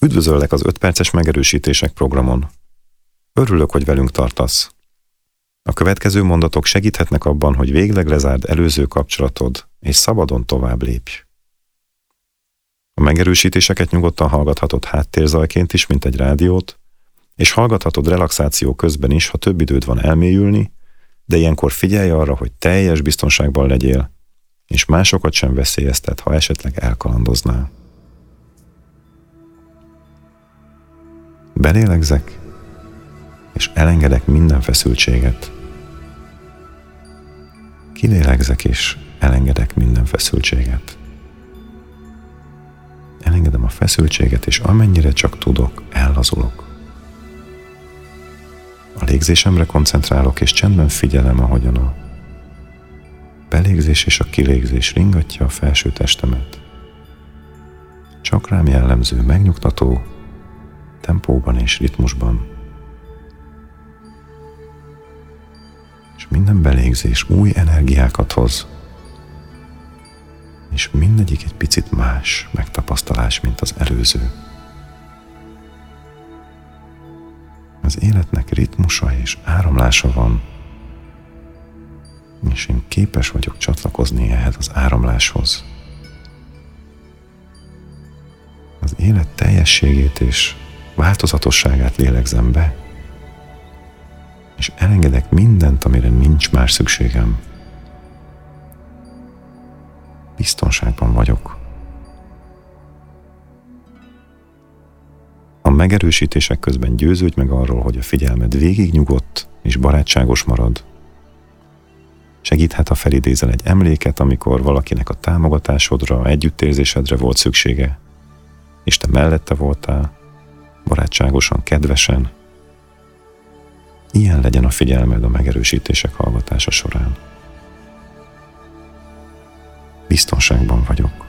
Üdvözöllek az 5 perces megerősítések programon. Örülök, hogy velünk tartasz. A következő mondatok segíthetnek abban, hogy végleg lezárd előző kapcsolatod, és szabadon tovább lépj. A megerősítéseket nyugodtan hallgathatod háttérzajként is, mint egy rádiót, és hallgathatod relaxáció közben is, ha több időd van elmélyülni, de ilyenkor figyelj arra, hogy teljes biztonságban legyél, és másokat sem veszélyeztet, ha esetleg elkalandoznál. Belélegzek, és elengedek minden feszültséget. Kilélegzek, és elengedek minden feszültséget. Elengedem a feszültséget, és amennyire csak tudok, ellazulok. A légzésemre koncentrálok, és csendben figyelem, ahogyan a belégzés és a kilégzés ringatja a felső testemet. Csak rám jellemző, megnyugtató, tempóban és ritmusban. És minden belégzés új energiákat hoz, és mindegyik egy picit más megtapasztalás, mint az előző. Az életnek ritmusa és áramlása van, és én képes vagyok csatlakozni ehhez az áramláshoz. Az élet teljességét és változatosságát lélegzem be, és elengedek mindent, amire nincs már szükségem. Biztonságban vagyok. A megerősítések közben győződj meg arról, hogy a figyelmed végig nyugodt és barátságos marad. Segíthet, ha felidézel egy emléket, amikor valakinek a támogatásodra, együttérzésedre volt szüksége, és te mellette voltál, barátságosan, kedvesen. Ilyen legyen a figyelmed a megerősítések hallgatása során. Biztonságban vagyok.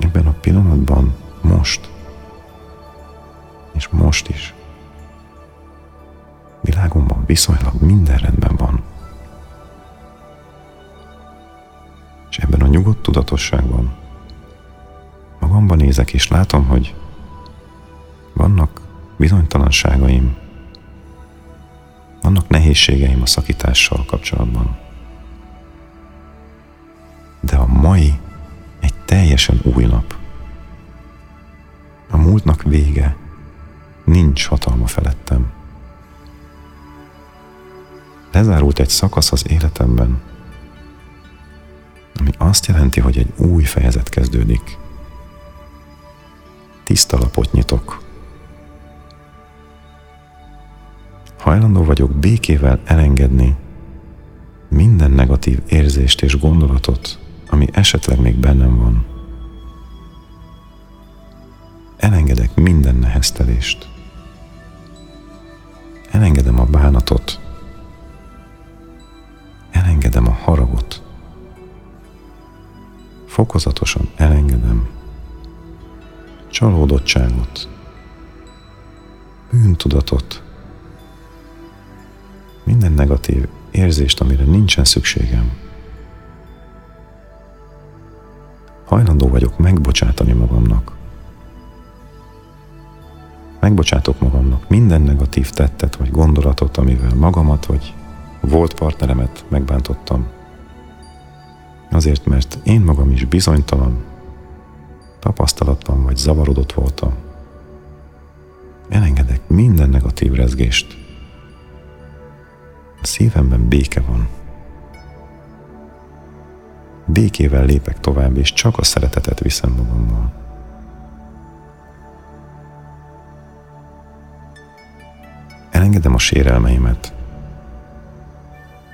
Ebben a pillanatban, most, és most is. Világomban viszonylag minden rendben van. És ebben a nyugodt tudatosságban magamban nézek, és látom, hogy vannak bizonytalanságaim, vannak nehézségeim a szakítással kapcsolatban. De a mai egy teljesen új nap. A múltnak vége, nincs hatalma felettem. Lezárult egy szakasz az életemben, ami azt jelenti, hogy egy új fejezet kezdődik. Tiszta lapot nyitok. Hajlandó vagyok békével elengedni minden negatív érzést és gondolatot, ami esetleg még bennem van. Elengedek minden neheztelést. Elengedem a bánatot. Elengedem a haragot. Fokozatosan elengedem csalódottságot, bűntudatot, minden negatív érzést, amire nincsen szükségem. Hajlandó vagyok megbocsátani magamnak. Megbocsátok magamnak minden negatív tettet vagy gondolatot, amivel magamat vagy volt partneremet megbántottam. Azért, mert én magam is bizonytalan, tapasztalatlan vagy zavarodott voltam. Elengedek minden negatív rezgést, a szívemben béke van. Békével lépek tovább, és csak a szeretetet viszem magammal. Elengedem a sérelmeimet.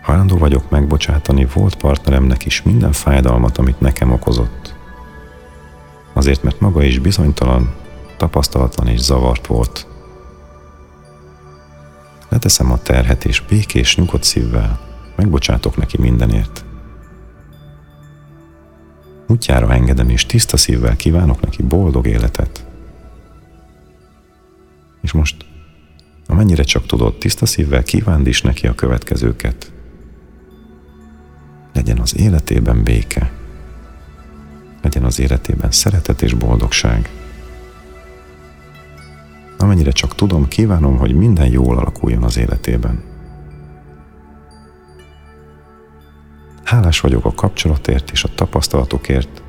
Hajlandó vagyok megbocsátani volt partneremnek is minden fájdalmat, amit nekem okozott. Azért, mert maga is bizonytalan, tapasztalatlan és zavart volt Leteszem a terhet, és békés, nyugodt szívvel megbocsátok neki mindenért. Útjára engedem, és tiszta szívvel kívánok neki boldog életet. És most, amennyire csak tudod, tiszta szívvel kívánd is neki a következőket. Legyen az életében béke, legyen az életében szeretet és boldogság, amennyire csak tudom, kívánom, hogy minden jól alakuljon az életében. Hálás vagyok a kapcsolatért és a tapasztalatokért,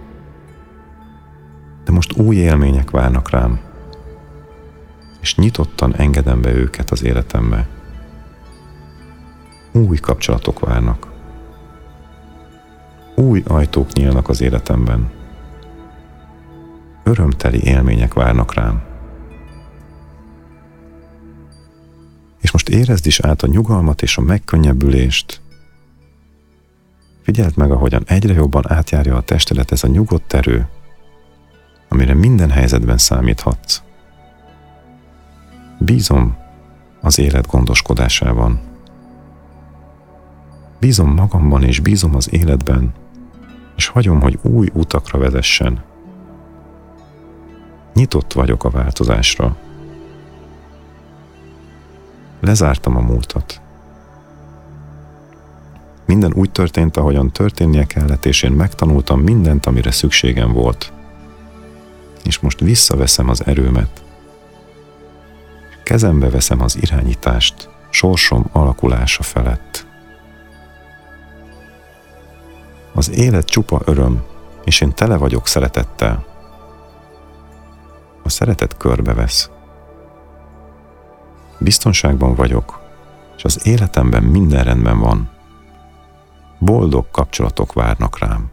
de most új élmények várnak rám, és nyitottan engedem be őket az életembe. Új kapcsolatok várnak. Új ajtók nyílnak az életemben. Örömteli élmények várnak rám. És most érezd is át a nyugalmat és a megkönnyebbülést. Figyeld meg, ahogyan egyre jobban átjárja a testedet ez a nyugodt erő, amire minden helyzetben számíthatsz. Bízom az élet gondoskodásában. Bízom magamban és bízom az életben, és hagyom, hogy új utakra vezessen. Nyitott vagyok a változásra. Lezártam a múltat. Minden úgy történt, ahogyan történnie kellett, és én megtanultam mindent, amire szükségem volt. És most visszaveszem az erőmet. Kezembe veszem az irányítást sorsom alakulása felett. Az élet csupa öröm, és én tele vagyok szeretettel. A szeretet körbevesz. Biztonságban vagyok, és az életemben minden rendben van. Boldog kapcsolatok várnak rám.